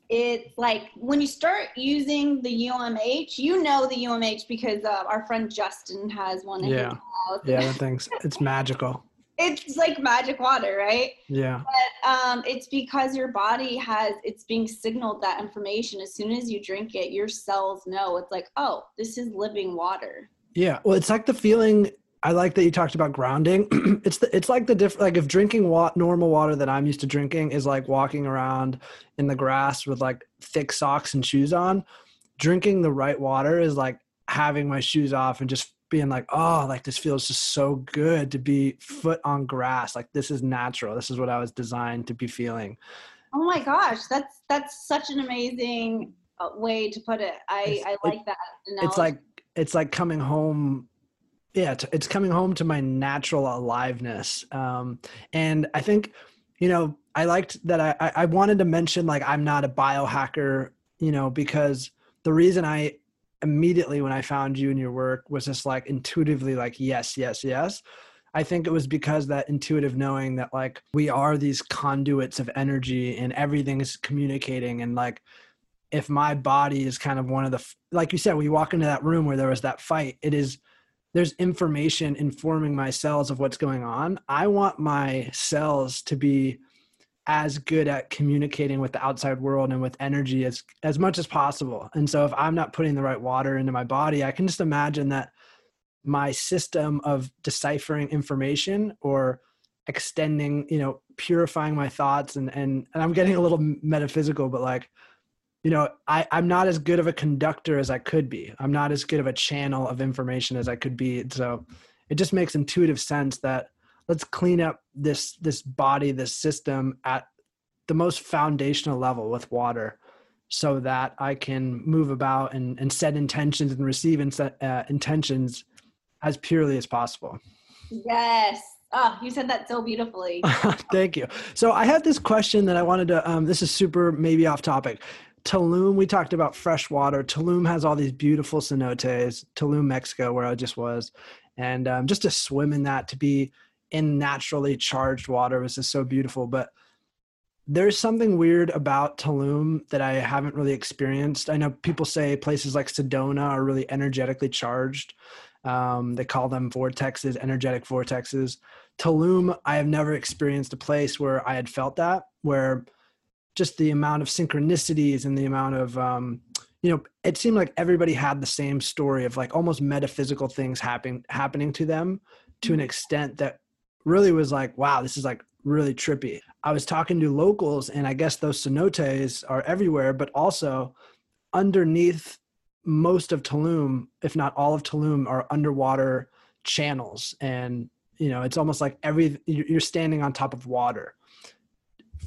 it's like when you start using the UMH, you know the UMH because uh, our friend Justin has one in Yeah. Yeah, that thing's it's magical. It's like magic water, right? Yeah. But um, it's because your body has, it's being signaled that information. As soon as you drink it, your cells know. It's like, oh, this is living water. Yeah. Well, it's like the feeling I like that you talked about grounding. it's the it's like the diff like if drinking wa- normal water that I'm used to drinking is like walking around in the grass with like thick socks and shoes on. Drinking the right water is like having my shoes off and just being like, oh, like this feels just so good to be foot on grass. Like this is natural. This is what I was designed to be feeling. Oh my gosh, that's that's such an amazing uh, way to put it. I It's- I it- like that. it's like it's like coming home yeah it's, it's coming home to my natural aliveness um and i think you know i liked that I i wanted to mention like i'm not a biohacker you know because the reason i immediately when i found you and your work was just like intuitively like yes yes yes. I think it was because that intuitive knowing that like we are these conduits of energy and everything is communicating and like if my body is kind of one of the like you said you walk into that room where there was that fight it is there's information informing my cells of what's going on. I want my cells to be as good at communicating with the outside world and with energy as as much as possible. And so if i'm not putting the right water into my body i can just imagine that my system of deciphering information or extending you know purifying my thoughts and and, and i'm getting a little metaphysical but like you know I, i'm not as good of a conductor as i could be. I'm not as good of a channel of information as i could be. So it just makes intuitive sense that let's clean up this this body this system at the most foundational level with water so that i can move about and, and set intentions and receive in, uh, intentions as purely as possible Yes. Oh, you said that so beautifully. Thank you. So I had this question that I wanted to. Um, this is super maybe off topic. Tulum, we talked about fresh water. Tulum has all these beautiful cenotes. Tulum, Mexico, where I just was, and um, just to swim in that, to be in naturally charged water was just so beautiful. But there's something weird about Tulum that I haven't really experienced. I know people say places like Sedona are really energetically charged. Um, they call them vortexes, energetic vortexes. Tulum, I have never experienced a place where I had felt that, where just the amount of synchronicities and the amount of, um, you know, it seemed like everybody had the same story of like almost metaphysical things happening happening to them to an mm-hmm. extent that really was like, wow, this is like really trippy. I was talking to locals, and I guess those cenotes are everywhere, but also underneath most of Tulum, if not all of Tulum, are underwater channels, and you know it's almost like every you're standing on top of water.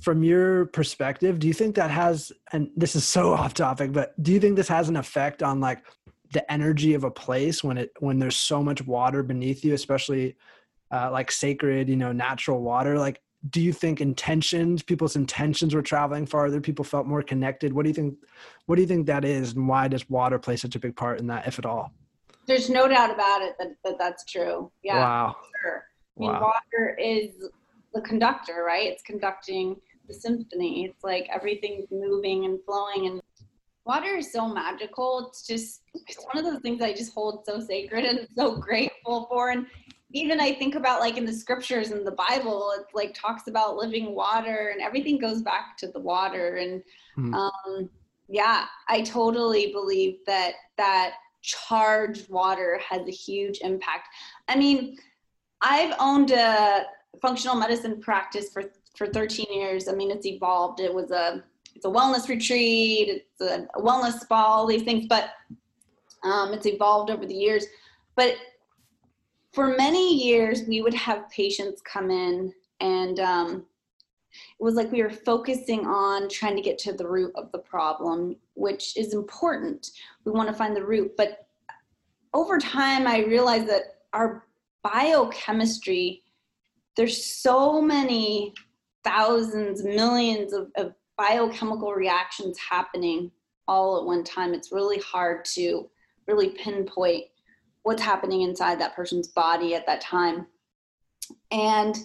From your perspective, do you think that has? And this is so off topic, but do you think this has an effect on like the energy of a place when it when there's so much water beneath you, especially uh, like sacred, you know, natural water? Like, do you think intentions people's intentions were traveling farther people felt more connected? What do you think what do you think that is and why does water play such a big part in that if at all? There's no doubt about it that, that that's true. Yeah wow. sure. I mean wow. water is the conductor right? It's conducting the symphony. It's like everything's moving and flowing and water is so magical. It's just it's one of those things i just hold so sacred and so grateful for and even I think about like in the scriptures in the Bible, it like talks about living water and everything goes back to the water. And mm. um, yeah, I totally believe that that charged water has a huge impact. I mean, I've owned a functional medicine practice for for 13 years. I mean, it's evolved. It was a it's a wellness retreat, it's a, a wellness spa, all these things, but um, it's evolved over the years. But for many years, we would have patients come in and um, it was like we were focusing on trying to get to the root of the problem, which is important. We want to find the root. But over time, I realized that our biochemistry, there's so many thousands, millions of, of biochemical reactions happening all at one time. It's really hard to really pinpoint what's happening inside that person's body at that time. And,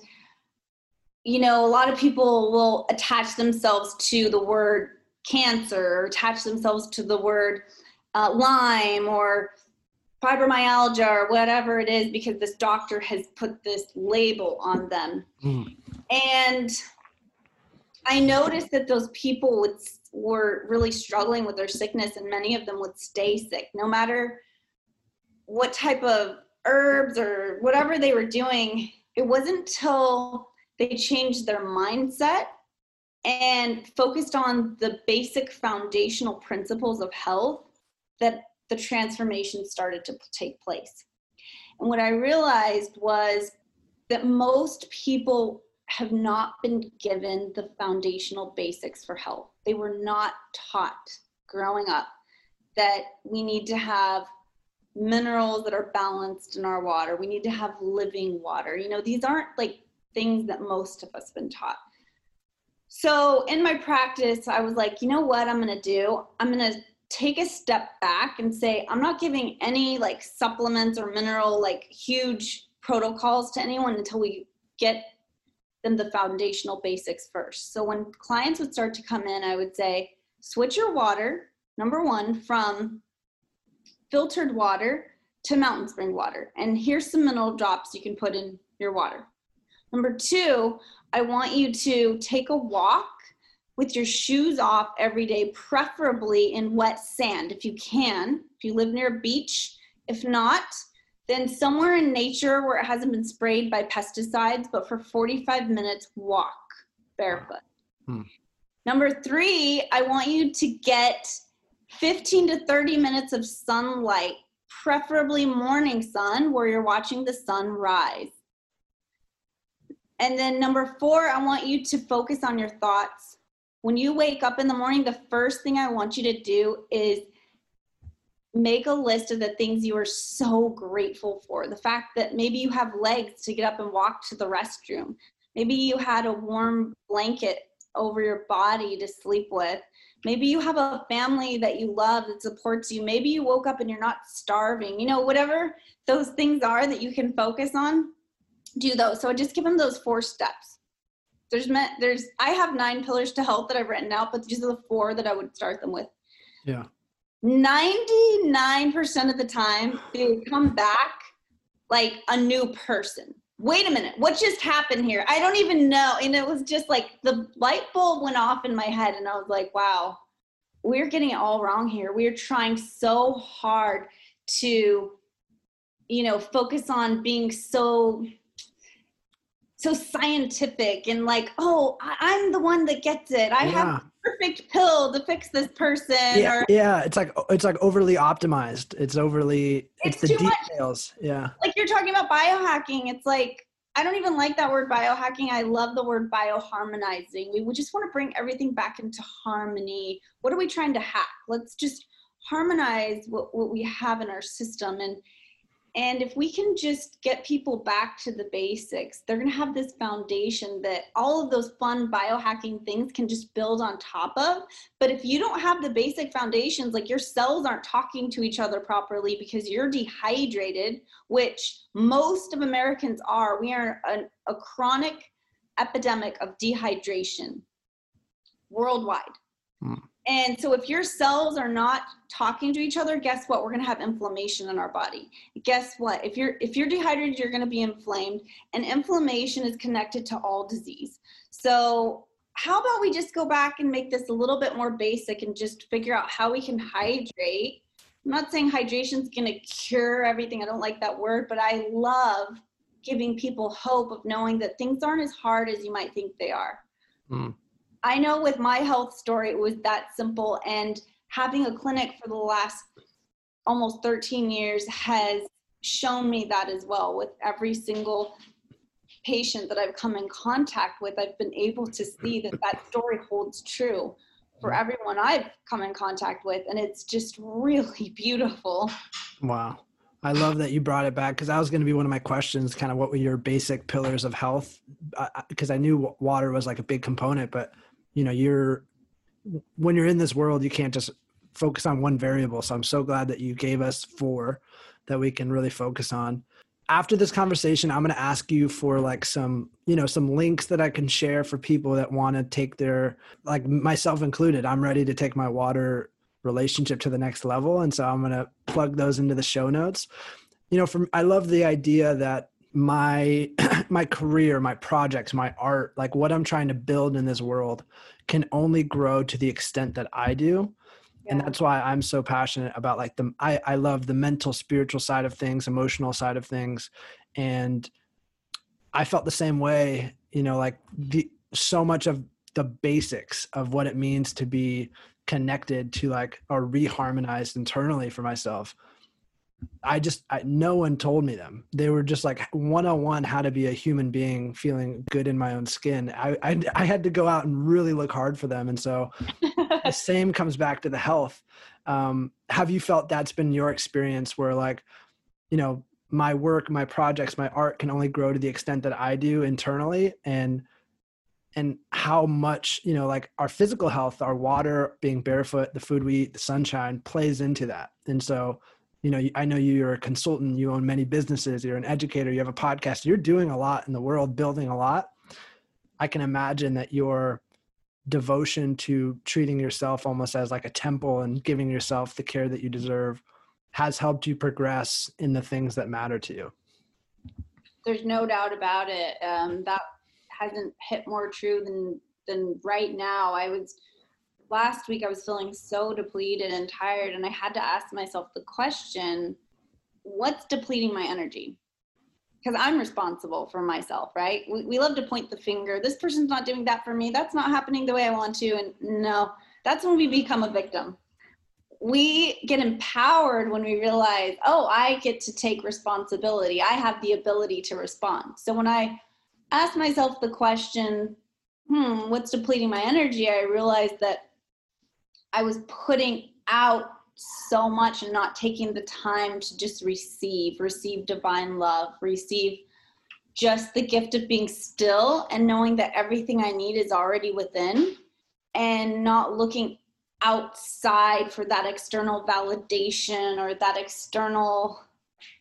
you know, a lot of people will attach themselves to the word cancer or attach themselves to the word uh, Lyme or fibromyalgia or whatever it is because this doctor has put this label on them. Mm. And I noticed that those people would, were really struggling with their sickness, and many of them would stay sick no matter what type of herbs or whatever they were doing, it wasn't until they changed their mindset and focused on the basic foundational principles of health that the transformation started to take place. And what I realized was that most people have not been given the foundational basics for health. They were not taught growing up that we need to have minerals that are balanced in our water. We need to have living water. You know, these aren't like things that most of us have been taught. So in my practice, I was like, you know what I'm going to do? I'm going to take a step back and say, I'm not giving any like supplements or mineral, like huge protocols to anyone until we get them the foundational basics first. So when clients would start to come in, I would say, switch your water, number one, from filtered water to mountain spring water. And here's some mineral drops you can put in your water. Number two, I want you to take a walk with your shoes off every day, preferably in wet sand if you can, if you live near a beach. If not, then somewhere in nature where it hasn't been sprayed by pesticides, but for 45 minutes, walk barefoot. Hmm. Number three, I want you to get 15 to 30 minutes of sunlight, preferably morning sun, where you're watching the sun rise. And then number four, I want you to focus on your thoughts. When you wake up in the morning, the first thing I want you to do is make a list of the things you are so grateful for. The fact that maybe you have legs to get up and walk to the restroom. Maybe you had a warm blanket over your body to sleep with. Maybe you have a family that you love that supports you. Maybe you woke up and you're not starving. You know, whatever those things are that you can focus on, do those. So just give them those four steps. There's there's I have nine pillars to health that I've written out, but these are the four that I would start them with. Yeah. 99% of the time they come back like a new person wait a minute what just happened here? I don't even know. And it was just like the light bulb went off in my head and i was like wow we're getting it all wrong here. We're trying so hard to you know focus on being so so scientific and like oh I, am the one that gets it. I yeah. have perfect pill to fix this person yeah, or, yeah it's like it's like overly optimized. It's overly it's, it's the details much. yeah. Like you're talking about biohacking. It's like i don't even like that word biohacking. I love the word bioharmonizing. We just want to bring everything back into harmony. What are we trying to hack? Let's just harmonize what, what we have in our system. And and if we can just get people back to the basics, they're going to have this foundation that all of those fun biohacking things can just build on top of. But if you don't have the basic foundations, like your cells aren't talking to each other properly because you're dehydrated, which most of Americans are, we are a, a chronic epidemic of dehydration worldwide. Hmm. And so, if your cells are not talking to each other, guess what? We're going to have inflammation in our body. Guess what? If you're if you're dehydrated, you're going to be inflamed, and inflammation is connected to all disease. So, how about we just go back and make this a little bit more basic and just figure out how we can hydrate? I'm not saying hydration is going to cure everything. I don't like that word, but I love giving people hope of knowing that things aren't as hard as you might think they are. Mm. I know with my health story, it was that simple. And having a clinic for the last almost 13 years has shown me that as well. With every single patient that I've come in contact with, I've been able to see that that story holds true for mm-hmm. everyone I've come in contact with. And it's just really beautiful. Wow. I love that you brought it back because that was going to be one of my questions. Kind of what were your basic pillars of health? Because I, I knew water was like a big component, but you know you're when you're in this world you can't just focus on one variable. So i'm so glad that you gave us four that we can really focus on. After this conversation i'm going to ask you for like some you know some links that i can share for people that want to take their like myself included. I'm ready to take my water relationship to the next level. And so i'm going to plug those into the show notes. You know from i love the idea that my my career my projects my art like what i'm trying to build in this world can only grow to the extent that i do. Yeah. and that's why i'm so passionate about like the I, I love the mental spiritual side of things emotional side of things. And i felt the same way you know like the so much of the basics of what it means to be connected to like or reharmonized internally for myself I just I, no one told me them. They were just like 101 how to be a human being feeling good in my own skin. I I, I had to go out and really look hard for them, and so the same comes back to the health. Um, have you felt that's been your experience where like, you know, my work, my projects, my art can only grow to the extent that I do internally, and and how much you know like our physical health our water being barefoot the food we eat the sunshine plays into that and so you know i know you're a consultant you own many businesses you're an educator you have a podcast you're doing a lot in the world building a lot. I can imagine that your devotion to treating yourself almost as like a temple and giving yourself the care that you deserve has helped you progress in the things that matter to you. There's no doubt about it. Um, that hasn't hit more true than than right now. I was last week I was feeling so depleted and tired, and I had to ask myself the question what's depleting my energy? Because I'm responsible for myself, right? We, we love to point the finger. This person's not doing that for me. That's not happening the way I want to. And no, that's when we become a victim. We get empowered when we realize, oh, I get to take responsibility. I have the ability to respond. So when I ask myself the question, hmm, what's depleting my energy? I realized that I was putting out so much and not taking the time to just receive, receive divine love, receive just the gift of being still and knowing that everything I need is already within and not looking outside for that external validation or that external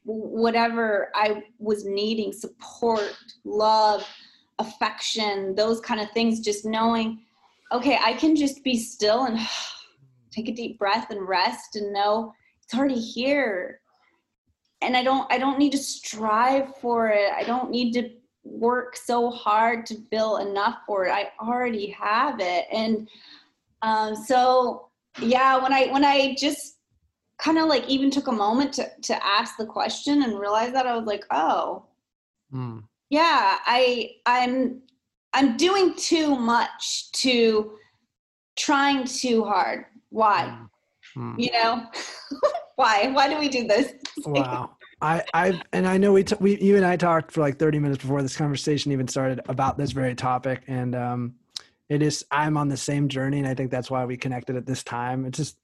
whatever I was needing support, love, affection, those kind of things. Just knowing, okay, I can just be still and take a deep breath and rest and know it's already here. And I don't I don't need to strive for it. I don't need to work so hard to feel enough for it. I already have it. And um, so yeah, when I when I just kind of like even took a moment to to ask the question and realize that I was like, oh, mm. yeah, I I'm I'm doing too much to trying too hard. Why? Mm. You know, why? Why do we do this? wow. I, I, and I know we, t- we, you and I talked for like 30 minutes before this conversation even started about this very topic. And, um, it is, I'm on the same journey. And I think that's why we connected at this time. It's just,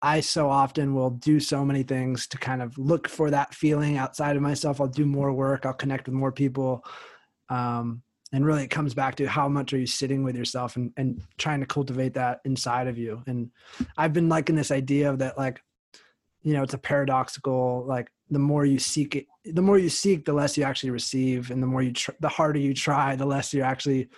I so often will do so many things to kind of look for that feeling outside of myself. I'll do more work. I'll connect with more people. Um, and really it comes back to how much are you sitting with yourself and, and trying to cultivate that inside of you. And I've been liking this idea of that, like, you know, it's a paradoxical, like the more you seek it, the more you seek, the less you actually receive. And the more you, tr- the harder you try, the less you're actually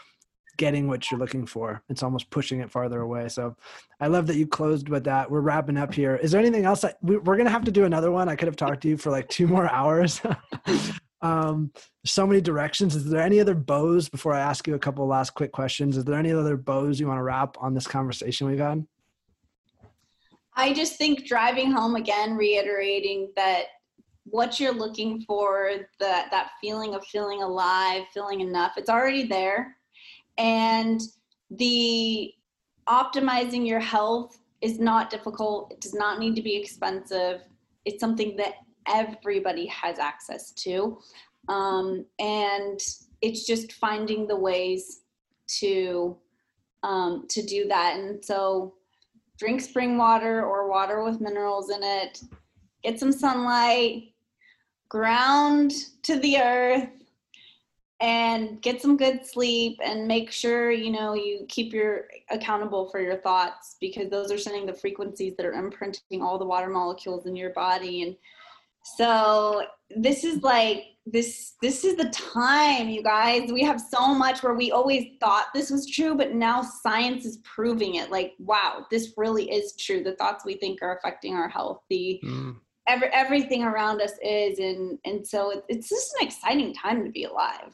getting what you're looking for. It's almost pushing it farther away. So I love that you closed with that. We're wrapping up here. Is there anything else? I, we, are to have to do another one. I could have talked to you for like two more hours. um, so many directions. Is there any other bows before I ask you a couple last quick questions? Is there any other bows you want to wrap on this conversation we've had? I just think driving home again, reiterating that what you're looking for, that that feeling of feeling alive, feeling enough, it's already there and the optimizing your health is not difficult it does not need to be expensive it's something that everybody has access to. Um, and it's just finding the ways to um, to do that. And so drink spring water or water with minerals in it get some sunlight ground to the earth and get some good sleep and make sure you know you keep your accountable for your thoughts because those are sending the frequencies that are imprinting all the water molecules in your body. And so this is like this this is the time you guys we have so much where we always thought this was true but now science is proving it like wow this really is true the thoughts we think are affecting our health the mm. every, everything around us is and and so it, it's just an exciting time to be alive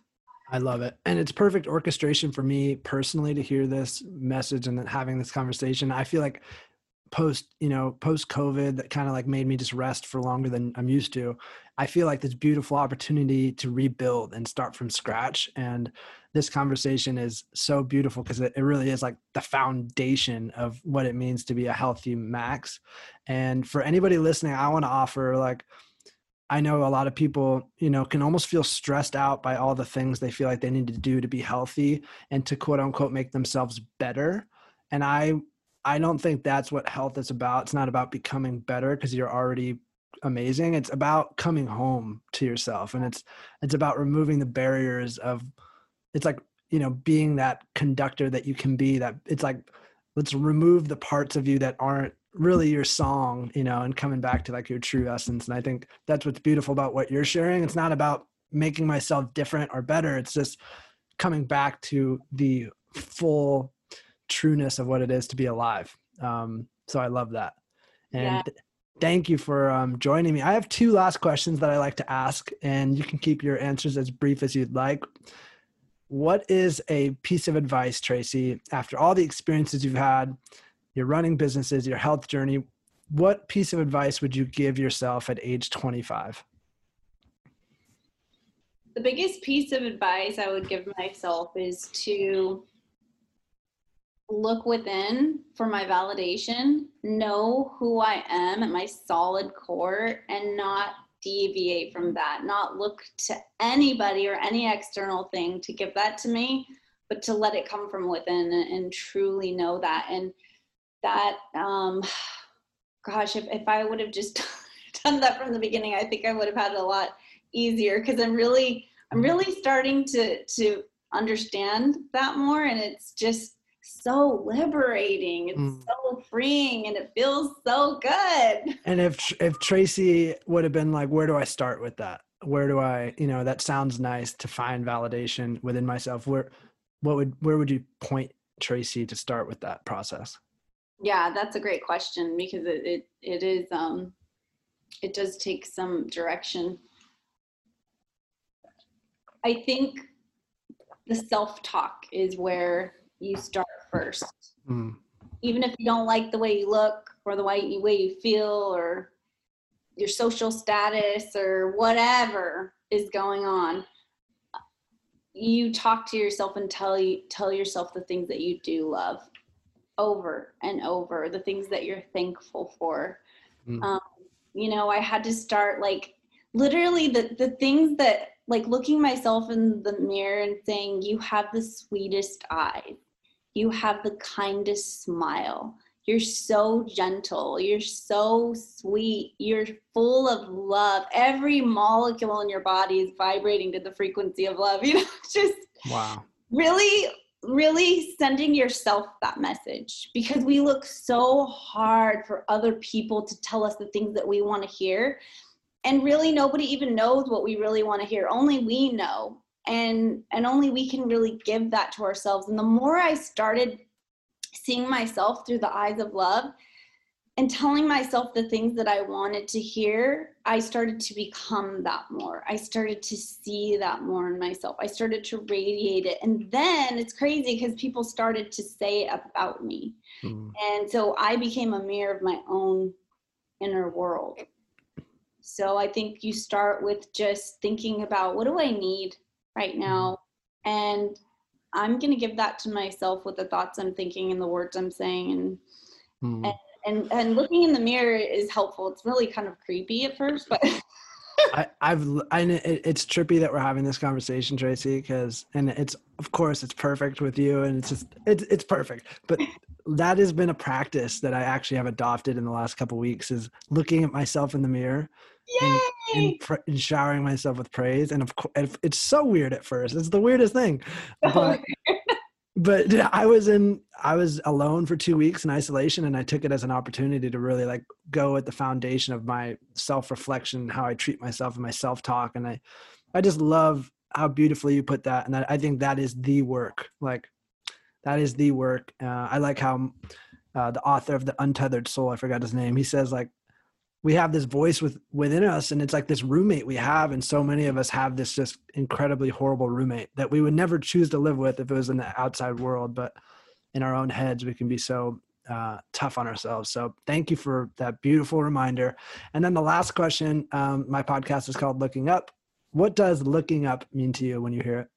I love it. And it's perfect orchestration for me personally to hear this message and then having this conversation. I feel like post, you know, post COVID that kind of like made me just rest for longer than I'm used to. I feel like this beautiful opportunity to rebuild and start from scratch. And this conversation is so beautiful because it, it really is like the foundation of what it means to be a healthy max. And for anybody listening, I want to offer like, I know a lot of people, you know, can almost feel stressed out by all the things they feel like they need to do to be healthy and to quote unquote make themselves better. And I I don't think that's what health is about. It's not about becoming better because you're already amazing. It's about coming home to yourself and it's it's about removing the barriers of it's like, you know, being that conductor that you can be that it's like let's remove the parts of you that aren't really your song, you know, and coming back to like your true essence. And I think that's what's beautiful about what you're sharing. It's not about making myself different or better. It's just coming back to the full trueness of what it is to be alive. Um, so I love that. And yeah. thank you for um, joining me. I have two last questions that I like to ask, and you can keep your answers as brief as you'd like. What is a piece of advice, Tracy, after all the experiences you've had your running businesses, your health journey, what piece of advice would you give yourself at age 25? The biggest piece of advice I would give myself is to look within for my validation, know who I am at my solid core, and not deviate from that, not look to anybody or any external thing to give that to me, but to let it come from within and, and truly know that. And that um, gosh, if, if I would have just done that from the beginning, I think I would have had it a lot easier because I'm really, I'm mm-hmm. really starting to, to understand that more. And it's just so liberating. It's mm. so freeing and it feels so good. And if, if Tracy would have been like, where do I start with that? Where do I, you know, that sounds nice to find validation within myself. Where, what would, where would you point Tracy to start with that process? Yeah, that's a great question because it, it, it is, um, it does take some direction. I think the self-talk is where you start first. Mm. Even if you don't like the way you look or the way you, way you feel or your social status or whatever is going on, you talk to yourself and tell you tell yourself the things that you do love over and over, the things that you're thankful for. Mm. Um, you know, I had to start like literally the the things that like looking myself in the mirror and saying, You have the sweetest eyes. You have the kindest smile. You're so gentle. You're so sweet. You're full of love. Every molecule in your body is vibrating to the frequency of love. You know, just wow. Really, really sending yourself that message because we look so hard for other people to tell us the things that we want to hear and really nobody even knows what we really want to hear only we know and and only we can really give that to ourselves. And the more i started seeing myself through the eyes of love and telling myself the things that i wanted to hear i started to become that more. I started to see that more in myself. I started to radiate it. And then it's crazy because people started to say it about me. Mm. and so i became a mirror of my own inner world. So I think you start with just thinking about what do I need right now? And I'm going to give that to myself with the thoughts I'm thinking and the words I'm saying. And, mm. and, and, and, looking in the mirror is helpful. It's really kind of creepy at first, but. I, I've I it's trippy that we're having this conversation, Tracy, because and it's of course it's perfect with you, and it's just it's it's perfect. But that has been a practice that I actually have adopted in the last couple weeks is looking at myself in the mirror and, and, and, showering myself with praise. And of course, it's so weird at first. It's the weirdest thing. But, but I was in, I was alone for two weeks in isolation and I took it as an opportunity to really like go at the foundation of my self reflection, how I treat myself and my self talk. And I, I just love how beautifully you put that. And I think that is the work. Like that is the work. Uh, I like how uh, the author of the Untethered Soul, I forgot his name. He says like we have this voice with within us and it's like this roommate we have and so many of us have this just incredibly horrible roommate that we would never choose to live with if it was in the outside world but in our own heads we can be so uh, tough on ourselves. So thank you for that beautiful reminder. And then the last question um, my podcast is called looking up. What does looking up mean to you when you hear it?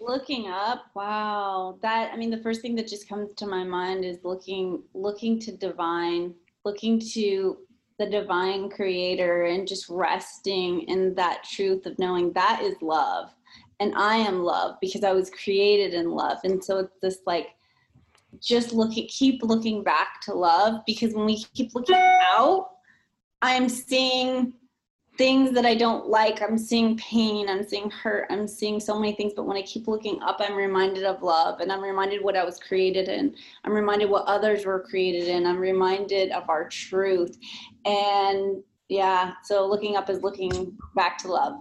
Looking up? Wow. That i mean the first thing that just comes to my mind is looking looking to divine looking to the divine creator and just resting in that truth of knowing that is love and I am love because I was created in love. And so it's this like just looking keep looking back to love because when we keep looking out, I am seeing things that I don't like. I'm seeing pain, I'm seeing hurt, I'm seeing so many things. But when I keep looking up, I'm reminded of love and I'm reminded what I was created in. I'm reminded what others were created in. I'm reminded of our truth. And yeah, so looking up is looking back to love.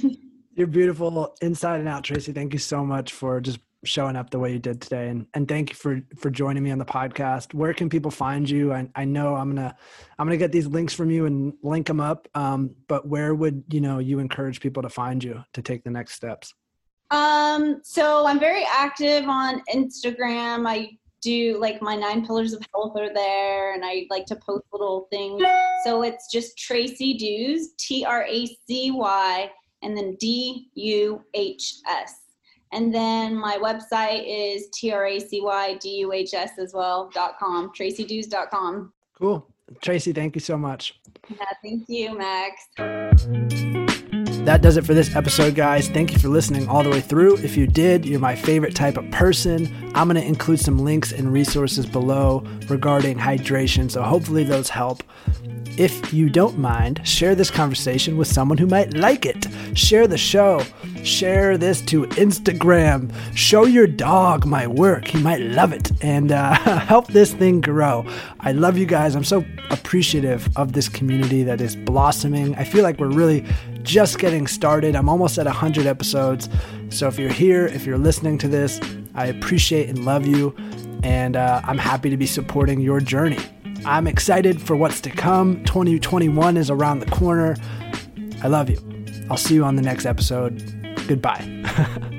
You're beautiful inside and out, Tracy. Thank you so much for just showing up the way you did today. And and thank you for for joining me on the podcast. Where can people find you? I, I know i'm gonna i'm gonna get these links from you and link them up. Um, but where would you know you encourage people to find you to take the next steps? Um so i'm very active on instagram. I do like my nine pillars of health are there and i like to post little things. So it's just tracy duhs t-r-a-c-y and then d-u-h-s and then my website is T-R-A-C-Y-D-U-H-S as well, dot com, tracyduhs.com. Cool. Tracy, thank you so much. Yeah, thank you, Max. That does it for this episode, guys. Thank you for listening all the way through. If you did, you're my favorite type of person. I'm going to include some links and resources below regarding hydration, so hopefully those help. If you don't mind, share this conversation with someone who might like it. Share the show. Share this to Instagram. Show your dog my work. He might love it and uh, help this thing grow. I love you guys. I'm so appreciative of this community that is blossoming. I feel like we're really just getting started. I'm almost at 100 episodes. So if you're here, if you're listening to this, I appreciate and love you. And uh, I'm happy to be supporting your journey. I'm excited for what's to come. 2021 is around the corner. I love you. I'll see you on the next episode. Goodbye.